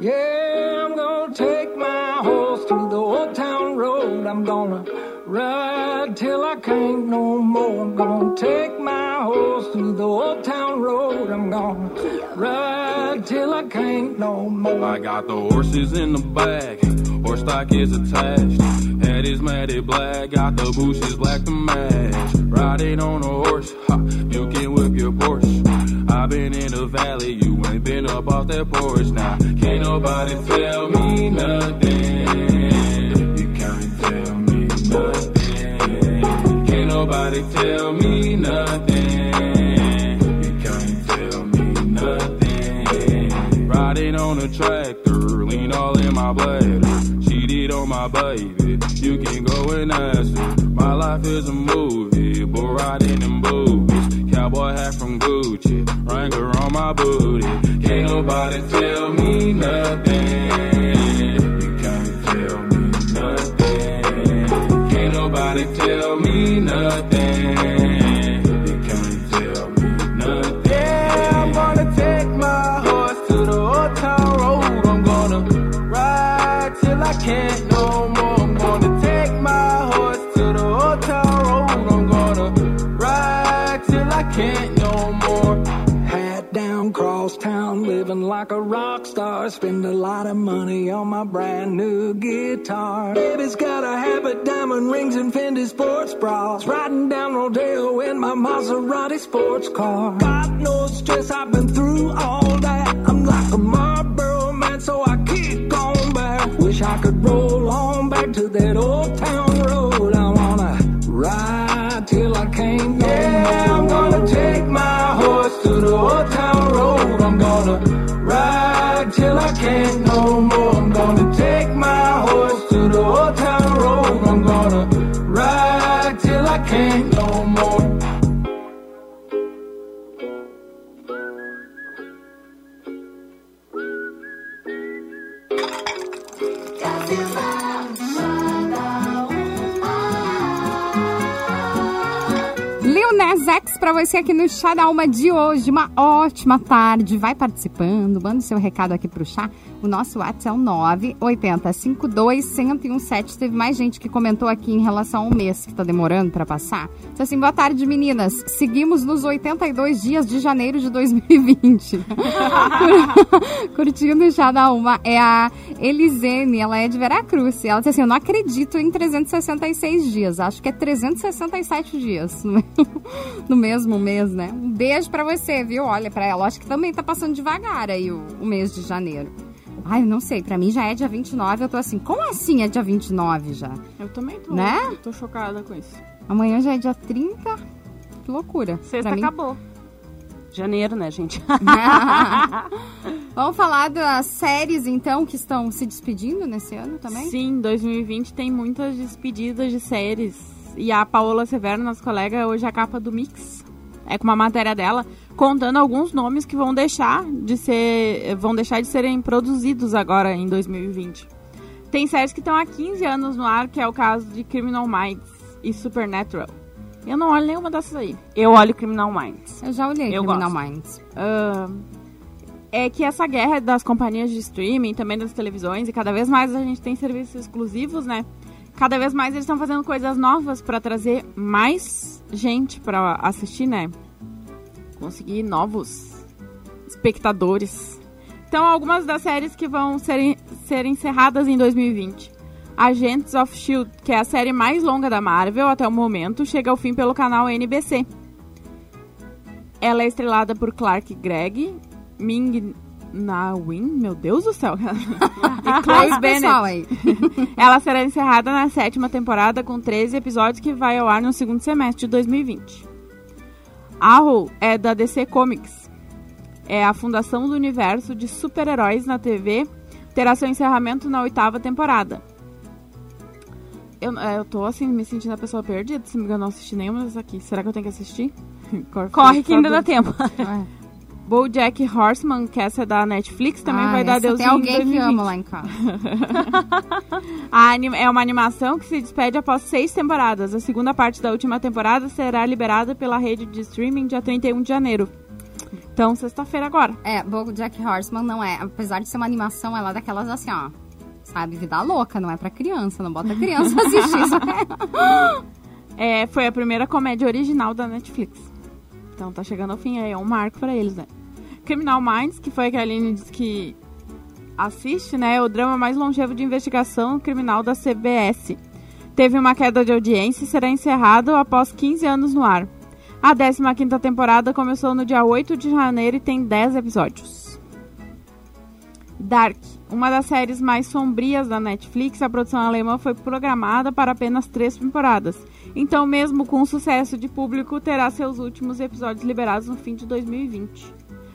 Yeah, I'm gonna take my horse to the old town road. I'm gonna ride till I can't no more. I'm gonna take my horse to the old town road. I'm gonna ride till I can't no more. I got the horses in the back, horse stock is attached. Head is matted black, got the bushes black to match. Riding on a horse, ha, you can whip your Porsche. I've been in the valley, you ain't been up off that porch now. Can't nobody tell me nothing. You can't tell me nothing. Can't nobody tell me nothing. You can't tell me nothing. Riding on a tractor, lean all in my bladder. Cheated on my baby, you can go and ask her. My life is a movie, bull riding in boobies. Cowboy hat from Gucci, Wrangler on my booty. Can't nobody tell me nothing. Nothing. Lot of money on my brand new guitar. Baby's got a habit, diamond rings and Fendi sports bras. Riding down Rodeo in my Maserati sports car. Got no stress, I've been through all that. I'm like a Marlboro man, so I kick on back. Wish I could roll on back to that old town Pra você aqui no Chá da Alma de hoje. Uma ótima tarde. Vai participando, manda seu recado aqui pro chá. O nosso WhatsApp é o 98052-1017. Teve mais gente que comentou aqui em relação ao mês que tá demorando pra passar. Disse assim, boa tarde, meninas. Seguimos nos 82 dias de janeiro de 2020. Curtindo Chá da Alma. É a Elisene, ela é de Veracruz. Ela disse assim, eu não acredito em 366 dias. Acho que é 367 dias no me- no mesmo mês, né? Um beijo pra você, viu? Olha pra ela. Acho que também tá passando devagar aí o, o mês de janeiro. Ai, eu não sei. Pra mim já é dia 29. Eu tô assim, como assim é dia 29 já? Eu também tô. Né? Tô chocada com isso. Amanhã já é dia 30. Que loucura. Sexta Pra mim- acabou. Janeiro, né, gente? Vamos falar das séries, então, que estão se despedindo nesse ano também? Sim, 2020 tem muitas despedidas de séries. E a Paola Severo, nossa colega, hoje é a capa do Mix. É com uma matéria dela contando alguns nomes que vão deixar de ser vão deixar de serem produzidos agora em 2020. Tem séries que estão há 15 anos no ar, que é o caso de Criminal Minds e Supernatural. Eu não olho nenhuma dessas aí. Eu olho Criminal Minds. Eu já olhei Eu Criminal gosto. Minds. Ah, é que essa guerra das companhias de streaming, também das televisões, e cada vez mais a gente tem serviços exclusivos, né? Cada vez mais eles estão fazendo coisas novas para trazer mais gente para assistir, né? Conseguir novos espectadores. Então, algumas das séries que vão ser, ser encerradas em 2020. Agents of Shield, que é a série mais longa da Marvel até o momento, chega ao fim pelo canal NBC. Ela é estrelada por Clark Gregg, Ming Na Win, meu Deus do céu. e Chloe Bennett. Ela será encerrada na sétima temporada com 13 episódios que vai ao ar no segundo semestre de 2020. Arrow é da DC Comics. É a fundação do universo de super-heróis na TV. Terá seu encerramento na oitava temporada. Eu, é, eu tô assim, me sentindo a pessoa perdida. Se me engano, não assisti nenhuma dessas aqui. Será que eu tenho que assistir? Corre que ainda dá tempo. BoJack Horseman, que essa é da Netflix, também Ah, vai dar Deus Tem alguém que ama lá em casa. É uma animação que se despede após seis temporadas. A segunda parte da última temporada será liberada pela rede de streaming dia 31 de janeiro. Então, sexta-feira agora. É, Jack Horseman não é. Apesar de ser uma animação, ela é daquelas assim, ó. Sabe, vida louca, não é pra criança. Não bota criança assistir isso. É, foi a primeira comédia original da Netflix. Então tá chegando ao fim aí, é um marco pra eles, né? Criminal Minds, que foi que a Aline disse que assiste, né? É o drama mais longevo de investigação criminal da CBS. Teve uma queda de audiência e será encerrado após 15 anos no ar. A 15ª temporada começou no dia 8 de janeiro e tem 10 episódios. Dark, uma das séries mais sombrias da Netflix, a produção alemã foi programada para apenas três temporadas. Então, mesmo com sucesso de público, terá seus últimos episódios liberados no fim de 2020.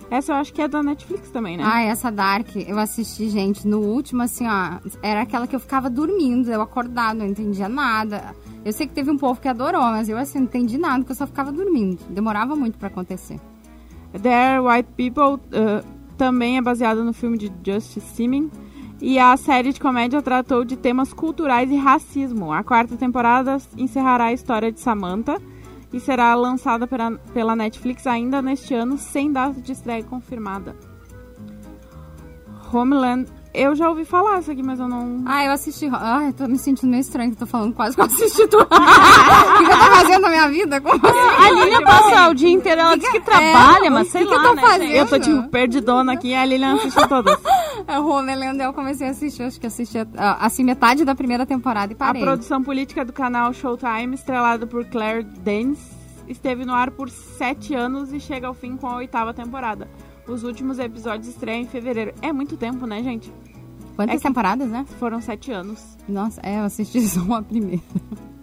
Essa eu acho que é da Netflix também, né? Ah, essa Dark, eu assisti, gente, no último, assim, ó, era aquela que eu ficava dormindo, eu acordado, não entendia nada. Eu sei que teve um povo que adorou, mas eu, assim, não entendi nada, porque eu só ficava dormindo. Demorava muito pra acontecer. There White People uh, também é baseada no filme de Justice Simmons. E a série de comédia tratou de temas culturais e racismo. A quarta temporada encerrará a história de Samantha e será lançada pela, Netflix ainda neste ano, sem data de estreia confirmada. Homeland, eu já ouvi falar isso aqui, mas eu não. Ah, eu assisti. Ai, eu tô me sentindo meio estranho, que eu tô falando quase que eu assisti tudo. o que que eu tô fazendo na minha vida? Como assim? A Lilian passa o dia inteiro, ela diz que trabalha, É, mas sei que que lá, eu tô né, fazendo? Eu tô tipo perdidona aqui e a Lilian assistiu todas. É, o Homeland eu comecei a assistir, acho que assisti ah, assim metade da primeira temporada e A parei. produção política do canal Showtime, estrelado por Claire Danes, esteve no ar por sete anos e chega ao fim com a oitava temporada. Os últimos episódios estreiam em fevereiro. É muito tempo, né, gente? Quantas é temporadas, né? Foram sete anos. Nossa, é, eu assisti só a primeira.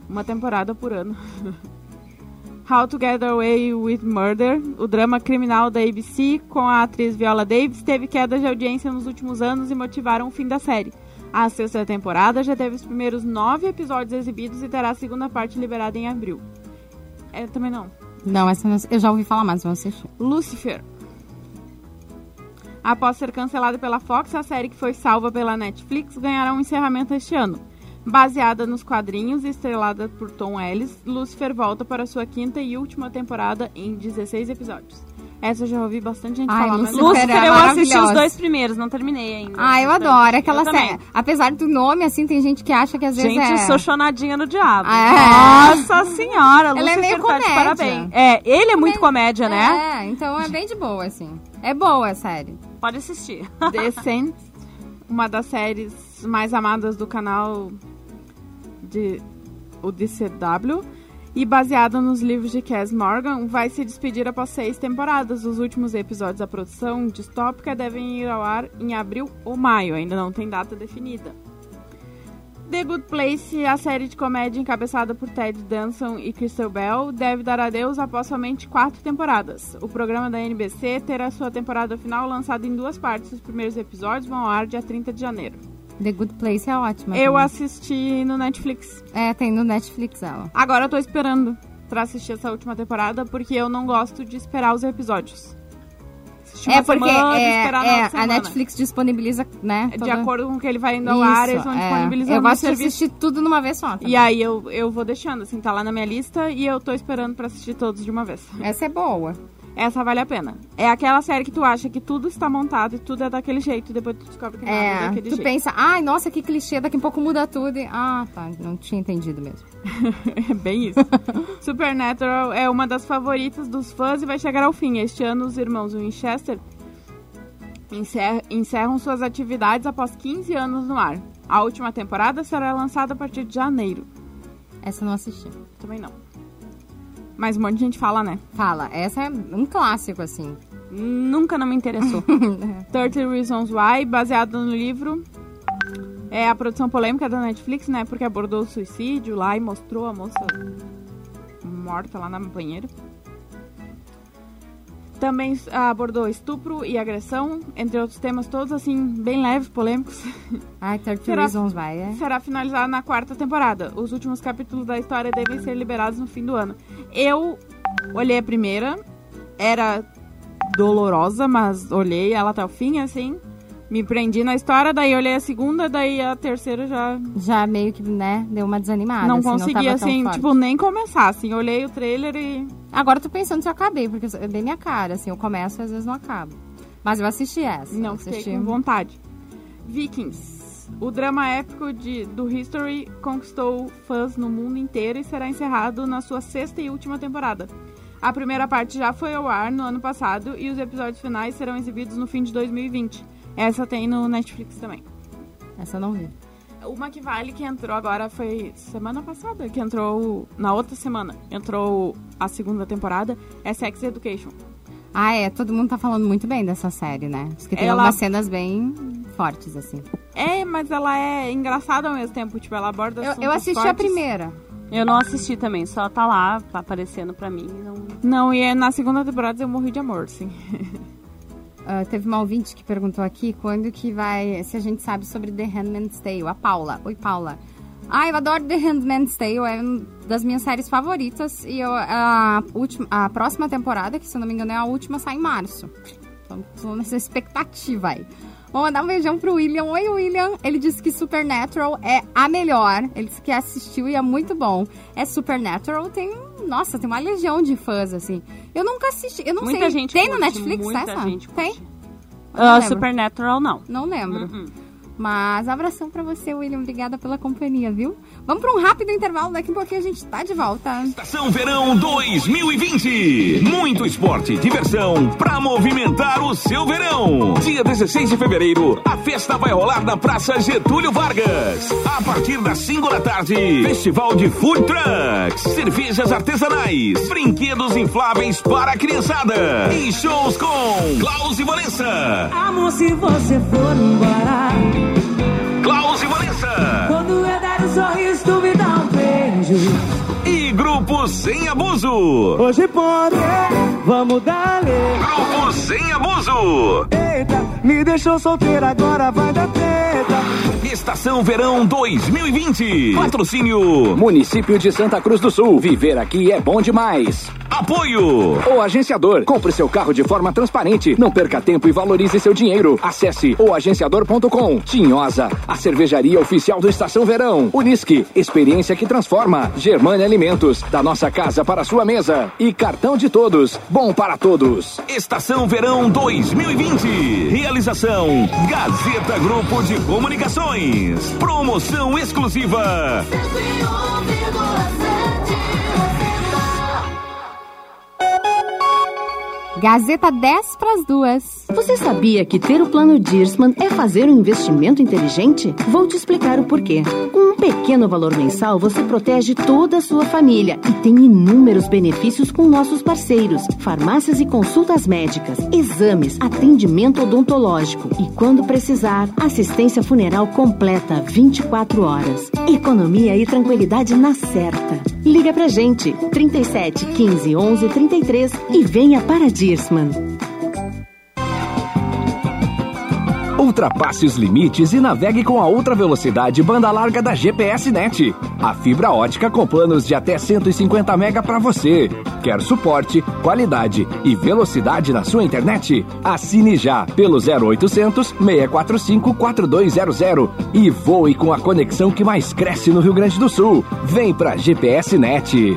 Uma temporada por ano. How to Get Away with Murder, o drama criminal da ABC com a atriz Viola Davis, teve queda de audiência nos últimos anos e motivaram o fim da série. A sexta temporada já teve os primeiros nove episódios exibidos e terá a segunda parte liberada em abril. É, também não. Não, essa eu eu já ouvi falar, mas não assisti. Lucifer. Após ser cancelada pela Fox, a série que foi salva pela Netflix ganhará um encerramento este ano. Baseada nos quadrinhos e estrelada por Tom Ellis, Lucifer volta para sua quinta e última temporada em 16 episódios. Essa eu já ouvi bastante gente Ai, falar, mas Lucifer Lucifer, é eu assisti os dois primeiros, não terminei ainda. Ah, eu Então, adoro aquela eu série. Apesar do nome, assim, tem gente que acha que às vezes Gente, é... sou chonadinha no diabo. É? Nossa senhora, Ela é Lucifer meio tá de comédia. parabéns. É, ele é muito comédia, né? É, então é bem de boa, assim. É boa a série. Pode assistir. The Saints, uma das séries mais amadas do canal de o DCW e baseada nos livros de Cass Morgan, vai se despedir após seis temporadas. Os últimos episódios da produção distópica devem ir ao ar em abril ou maio, ainda não tem data definida. The Good Place, a série de comédia encabeçada por Ted Danson e Crystal Bell, deve dar adeus após somente quatro temporadas. O programa da NBC terá sua temporada final lançada em duas partes. Os primeiros episódios vão ao ar dia 30 de janeiro. The Good Place é ótima. Eu também. assisti no Netflix. É, tem no Netflix ela. Agora eu tô esperando pra assistir essa última temporada, porque eu não gosto de esperar os episódios. Assistir É uma porque semana, é, esperar é, a semana. Netflix disponibiliza, né? De toda- acordo com o que ele vai indo ao ar, eles vão é. disponibilizando Eu gosto de serviço. assistir tudo numa vez só. também. E aí eu, eu vou deixando, assim, tá lá na minha lista e eu tô esperando pra assistir todos de uma vez. Essa é boa. Essa vale a pena. É aquela série que tu acha que tudo está montado e tudo é daquele jeito, e depois tu descobre que nada é É, daquele tu jeito. pensa, ai, nossa, que clichê, daqui a pouco muda tudo. E... Ah, tá, não tinha entendido mesmo. É bem isso. Supernatural é uma das favoritas dos fãs e vai chegar ao fim. Este ano, os irmãos Winchester encer- encerram suas atividades após 15 anos no ar. A última temporada será lançada a partir de janeiro. Essa eu não assisti. Também não. Mas um monte de gente fala, né? Fala, essa é um clássico, assim. Nunca não me interessou. 30 Reasons Why, baseado no livro. É a produção polêmica da Netflix, né? Porque abordou o suicídio lá e mostrou a moça morta lá na banheira. Também ah, abordou estupro e agressão, entre outros temas todos, assim, bem leves, polêmicos. Ai, 30 Será- Reasons vai, é. Será finalizada na quarta temporada. Os últimos capítulos da história devem ser liberados no fim do ano. Eu olhei a primeira, era dolorosa, mas olhei ela até o fim, assim. Me prendi na história, daí olhei a segunda, daí a terceira já Já meio que, né, deu uma desanimada. não assim, consegui, não assim, tipo, nem começar, assim. Olhei o trailer e... Agora eu tô pensando se eu acabei, porque é bem minha cara, assim, eu começo e às vezes não acabo. Mas eu assisti essa. Não, eu fiquei assisti... com vontade. Vikings. O drama épico de, do History conquistou fãs no mundo inteiro e será encerrado na sua sexta e última temporada. A primeira parte já foi ao ar no ano passado e os episódios finais serão exibidos no fim de 2020. Essa tem no Netflix também. Essa eu não vi. Uma que vale que entrou agora foi semana passada, que entrou na outra semana. Entrou a segunda temporada, é Sex Education. Ah, é, todo mundo tá falando muito bem dessa série, né? Diz que tem Ela- algumas cenas bem fortes, assim. É, mas ela é engraçada ao mesmo tempo, tipo, ela aborda Eu, eu assisti a fortes. primeira. Eu não assisti também, só tá lá tá aparecendo pra mim. Não... Não, e é na segunda temporada eu morri de amor, sim. Ah, teve uma ouvinte que perguntou aqui quando que vai. Se a gente sabe sobre The Handmaid's Tale. A Paula. Oi, Paula. Ah, eu adoro The Handmaid's Tale. É uma das minhas séries favoritas. E eu, a, última, a próxima temporada, que se eu não me engano é a última, sai em março. Então, tô nessa expectativa aí. Vou mandar um beijão pro William. Oi, William. Ele disse que Supernatural é a melhor. Ele disse que assistiu e é muito bom. É Supernatural, tem. Nossa, tem uma legião de fãs, assim. Eu nunca assisti. Eu não Muita sei. gente tem no curte, Netflix muita essa? gente tem? curte. Não Ah, lembro. Supernatural, não. Não lembro. Uhum. Mas abração pra você, William. Obrigada pela companhia, viu? Vamos pra um rápido intervalo. Daqui a pouquinho a gente tá de volta. Estação Verão 2020. Muito esporte e diversão para movimentar o seu verão. Dia 16 de fevereiro, a festa vai rolar na Praça Getúlio Vargas. A partir das 5 da tarde, festival de food trucks, cervejas artesanais, brinquedos infláveis para a criançada e shows com Klaus e Vanessa. Amor, se você for embora, sorriso, tu me dá um beijo. E Grupo Sem Abuso. Hoje pode, vamos dar-lhe. Grupo Sem Abuso. Eita, me deixou solteira, agora vai dar treta. Estação Verão 2020. Patrocínio Município de Santa Cruz do Sul. Viver aqui é bom demais. Apoio! O Agenciador. Compre seu carro de forma transparente. Não perca tempo e valorize seu dinheiro. Acesse oagenciador.com. Tinhosa, a cervejaria oficial do Estação Verão. Unisque, experiência que transforma. Germane Alimentos, da nossa casa para a sua mesa. E cartão de todos. Bom para todos. Estação Verão 2020. Realização Gazeta Grupo de Comunicações. Promoção exclusiva. Gazeta 10 para as duas. Você sabia que ter o plano Dirsman é fazer um investimento inteligente? Vou te explicar o porquê. Com um pequeno valor mensal, você protege toda a sua família e tem inúmeros benefícios com nossos parceiros, farmácias e consultas médicas, exames, atendimento odontológico e, quando precisar, assistência funeral completa 24 horas. Economia e tranquilidade na certa. Liga pra gente 37 15 11 33 e venha para Ultrapasse os limites e navegue com a ultra velocidade banda larga da GPS Net. A fibra ótica com planos de até 150 mega para você. Quer suporte, qualidade e velocidade na sua internet? Assine já pelo 0800 645 4200 e voe com a conexão que mais cresce no Rio Grande do Sul. Vem pra GPS Net.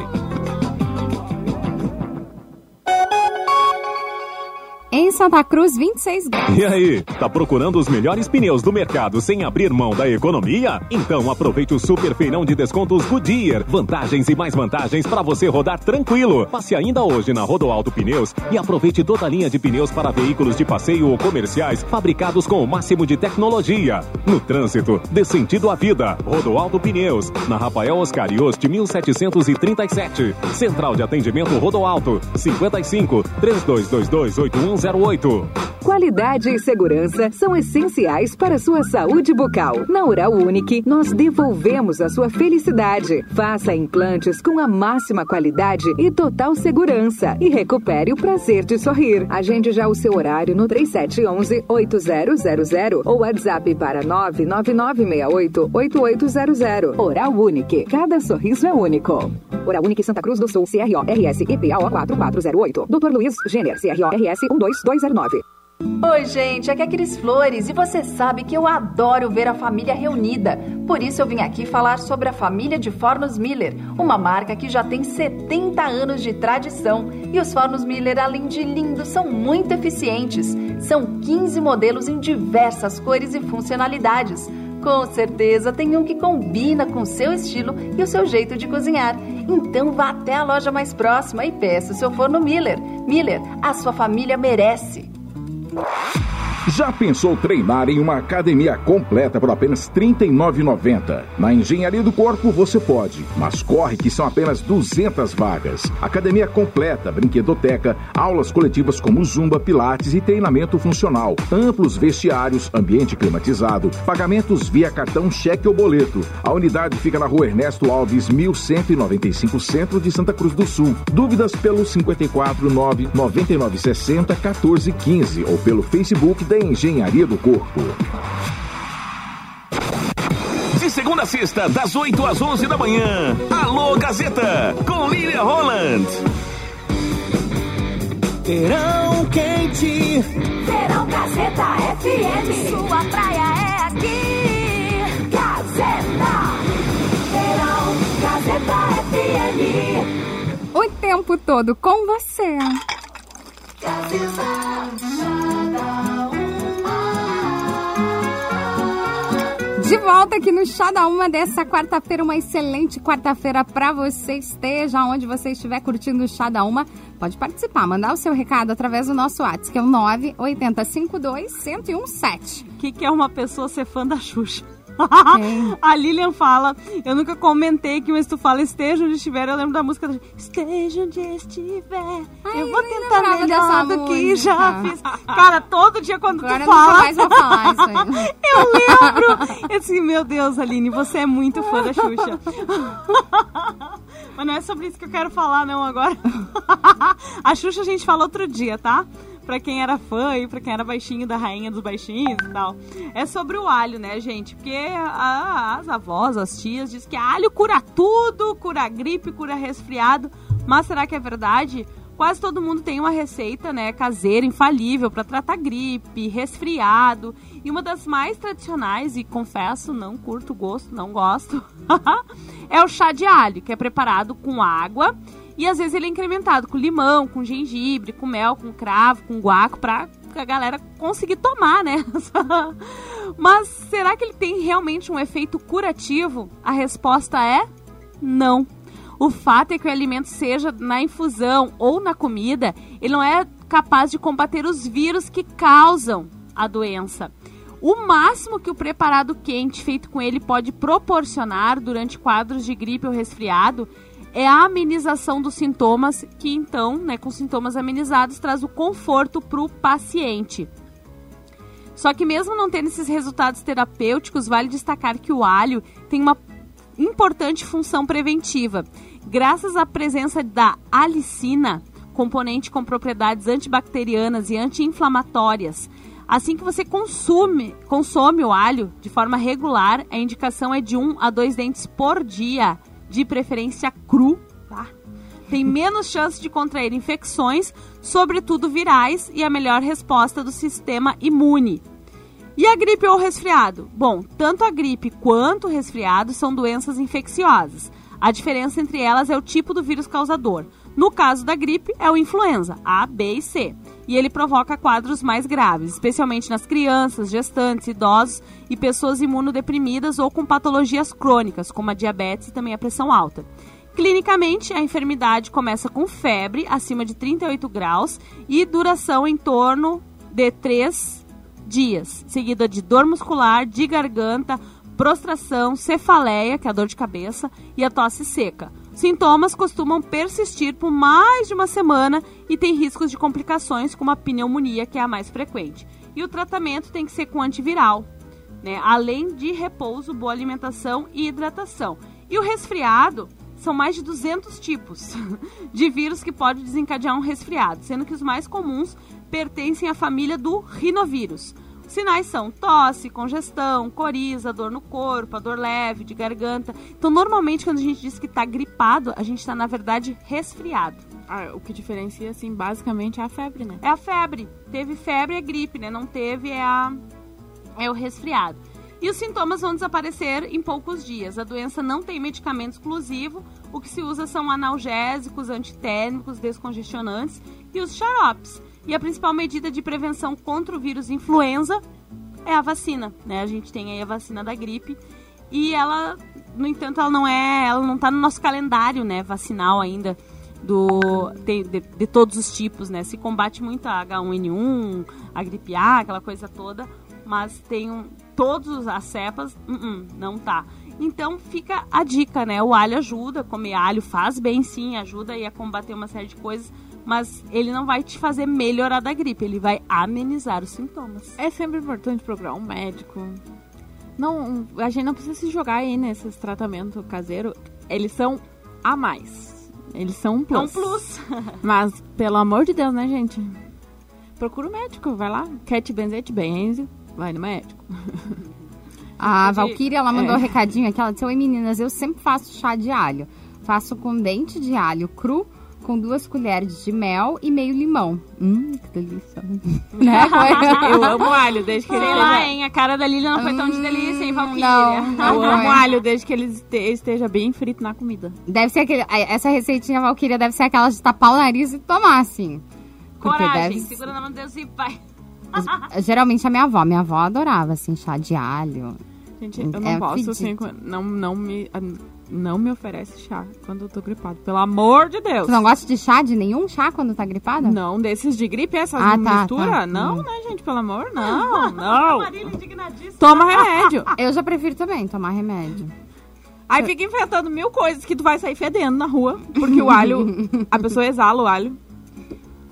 Santa Cruz, 26 graus. E aí, tá procurando os melhores pneus do mercado sem abrir mão da economia? Então aproveite o super feirão de descontos Goodyear. Vantagens e mais vantagens para você rodar tranquilo. Passe ainda hoje na Rodoalto Pneus e aproveite toda a linha de pneus para veículos de passeio ou comerciais fabricados com o máximo de tecnologia. No trânsito, dê sentido à vida. Rodoalto Pneus, na Rafael Oscar Yost 1737. Central de atendimento Rodoalto 55 3222 8108. Qualidade e segurança são essenciais para a sua saúde bucal. Na Oral Unique, nós devolvemos a sua felicidade. Faça implantes com a máxima qualidade e total segurança e recupere o prazer de sorrir. Agende já o seu horário no 3711-8000 ou WhatsApp para 99968-8800. Oral Unique. Cada sorriso é único. Oral Unique Santa Cruz do Sul, CRO RS EPAO 4408. Dr. Luiz Gêner, CRO RS 12209. Oi, gente, aqui é Cris Flores e você sabe que eu adoro ver a família reunida. Por isso eu vim aqui falar sobre a família de Fornos Miller, uma marca que já tem 70 anos de tradição. E os Fornos Miller, além de lindos, são muito eficientes. São 15 modelos em diversas cores e funcionalidades. Com certeza tem um que combina com seu estilo e o seu jeito de cozinhar. Então vá até a loja mais próxima e peça o seu forno Miller. Miller, a sua família merece. Já pensou treinar em uma academia completa por apenas R$ 39,90? Na Engenharia do Corpo você pode, mas corre que são apenas 200 vagas. Academia completa, brinquedoteca, aulas coletivas como Zumba, Pilates e treinamento funcional. Amplos vestiários, ambiente climatizado, pagamentos via cartão, cheque ou boleto. A unidade fica na rua Ernesto Alves, 1195, centro de Santa Cruz do Sul. Dúvidas pelo 54 9 9960 1415 ou pelo Facebook da Engenharia do Corpo. De segunda a sexta, das 8 às 11 da manhã. Alô Gazeta, com Lilian Holland. Verão quente. Verão Gazeta FM. Sua praia é aqui. Gazeta. Verão Gazeta FM. O tempo todo com você. De volta aqui no Chá da Uma dessa quarta-feira, uma excelente quarta-feira para você, esteja onde você estiver curtindo o Chá da Uma. Pode participar, mandar o seu recado através do nosso WhatsApp, que é o 98052-1017. O que, que é uma pessoa ser fã da Xuxa? a Lilian fala, eu nunca comentei que, mas tu fala esteja onde estiver, eu lembro da música da Esteja onde estiver, Ai, eu vou tentar melhor do que música. já fiz. Cara, todo dia quando Agora tu eu fala... mais vou falar isso aí. eu lembro! Eu disse, meu Deus, Aline, você é muito fã da Xuxa. Mas não é sobre isso que eu quero falar, não, agora. A Xuxa a gente falou outro dia, tá? Pra quem era fã e pra quem era baixinho da rainha dos baixinhos e tal. É sobre o alho, né, gente? Porque a- as avós, as tias, dizem que alho cura tudo, cura gripe, cura resfriado. Mas será que é verdade? Quase todo mundo tem uma receita, né, caseira, infalível para tratar gripe, resfriado. E uma das mais tradicionais, e confesso, não curto o gosto, não gosto, é o chá de alho, que é preparado com água e às vezes ele é incrementado com limão, com gengibre, com mel, com cravo, com guaco, pra a galera conseguir tomar, né? Mas será que ele tem realmente um efeito curativo? A resposta é não. O fato é que o alimento seja na infusão ou na comida, ele não é capaz de combater os vírus que causam a doença. O máximo que o preparado quente feito com ele pode proporcionar durante quadros de gripe ou resfriado é a amenização dos sintomas, que então, né, com sintomas amenizados, traz o conforto para o paciente. Só que mesmo não tendo esses resultados terapêuticos, vale destacar que o alho tem uma importante função preventiva. Graças à presença da alicina, componente com propriedades antibacterianas e anti-inflamatórias, assim que você consome, consome o alho de forma regular, a indicação é de 1 a 2 dentes por dia de preferência cru, tá? Tem menos chance de contrair infecções, sobretudo virais, e a melhor resposta do sistema imune. E a gripe ou resfriado? Bom, tanto a gripe quanto o resfriado são doenças infecciosas. A diferença entre elas é o tipo do vírus causador. No caso da gripe, é o influenza, A, B e C. E ele provoca quadros mais graves, especialmente nas crianças, gestantes, idosos e pessoas imunodeprimidas ou com patologias crônicas, como a diabetes e também a pressão alta. Clinicamente, a enfermidade começa com febre acima de 38 graus e duração em torno de 3 dias, seguida de dor muscular, de garganta, prostração, cefaleia, que é a dor de cabeça, e a tosse seca. Sintomas costumam persistir por mais de uma semana e tem riscos de complicações, como a pneumonia, que é a mais frequente. E o tratamento tem que ser com antiviral, né? além de repouso, boa alimentação e hidratação. E o resfriado são mais de 200 tipos de vírus que pode desencadear um resfriado, sendo que os mais comuns pertencem à família do rinovírus. Sinais são tosse, congestão, coriza, dor no corpo, a dor leve, de garganta. Então, normalmente, quando a gente diz que está gripado, a gente está, na verdade, resfriado. Ah, o que diferencia, assim, basicamente é a febre, né? É a febre. Teve febre é gripe, né? Não teve é, a... é o resfriado. E os sintomas vão desaparecer em poucos dias. A doença não tem medicamento exclusivo. O que se usa são analgésicos, antitérmicos, descongestionantes e os xaropes. E a principal medida de prevenção contra o vírus influenza é a vacina, né? A gente tem aí a vacina da gripe e ela, no entanto, ela não é, ela não tá no nosso calendário, né, vacinal ainda do de, de, de todos os tipos, né? Se combate muito a H1N1, a gripe A, aquela coisa toda, mas tem um, todos as cepas, uh -uh, não tá. Então fica a dica, né? O alho ajuda, comer alho faz bem sim, ajuda aí a combater uma série de coisas, mas ele não vai te fazer melhorar da gripe, ele vai amenizar os sintomas. É sempre importante procurar um médico. Não, a gente não precisa se jogar aí nesses tratamentos caseiros. Eles são a mais. Eles são um plus. É um plus. Mas, pelo amor de Deus, né, gente? Procura o um médico, vai lá. Quer te benzer, te benze. Vai no médico. A Valkyria, ela mandou é. um recadinho aqui. Ela disse: Oi meninas, eu sempre faço chá de alho. Faço com dente de alho cru, com duas colheres de mel e meio limão. Hum, que delícia. né? Eu amo alho, desde que Sei ele lá, hein? A cara da Lilian não foi tão de delícia, hein, Valkyria? Não, eu amo alho, desde que ele esteja bem frito na comida. Deve ser aquele. Essa receitinha, Valkyria, deve ser aquela de tapar o nariz e tomar, assim. Coragem, deve... segura na mão de Deus e vai. Geralmente a minha avó, minha avó adorava, assim, chá de alho. Gente, eu não é posso, assim, não, não, me, não me oferece chá quando eu tô gripado. Pelo amor de Deus. Você não gosta de chá, de nenhum chá quando tá gripada? Não, desses de gripe, essas ah, tá, mistura? Tá. Não, hum. né, gente? Pelo amor, não, não. Toma remédio. Eu já prefiro também tomar remédio. Aí fica inventando mil coisas que tu vai sair fedendo na rua, porque o alho, a pessoa exala o alho.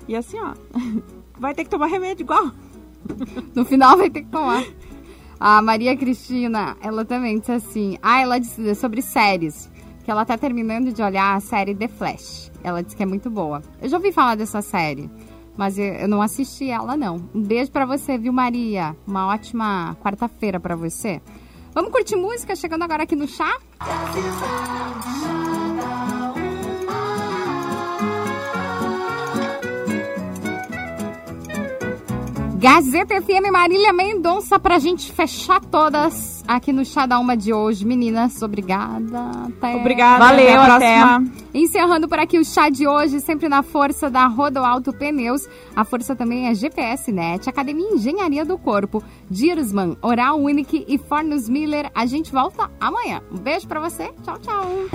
E assim, ó, vai ter que tomar remédio igual. No final vai ter que tomar. A Maria Cristina, ela também disse assim: Ah, ela disse sobre séries. Que ela tá terminando de olhar a série The Flash. Ela disse que é muito boa. Eu já ouvi falar dessa série, mas eu não assisti ela, não. Um beijo para você, viu, Maria? Uma ótima quarta-feira para você. Vamos curtir música chegando agora aqui no chá? Gazeta FM Marília Mendonça pra gente fechar todas aqui no Chá da Uma de hoje. Meninas, obrigada. Até... Obrigada. Valeu, até a até. próxima. Encerrando por aqui o chá de hoje, sempre na força da Rodoalto Pneus. A força também é GPS Net, Academia Engenharia do Corpo, Dirsman, Oral Unique e Fornos Miller. A gente volta amanhã. Um beijo pra você. Tchau, tchau.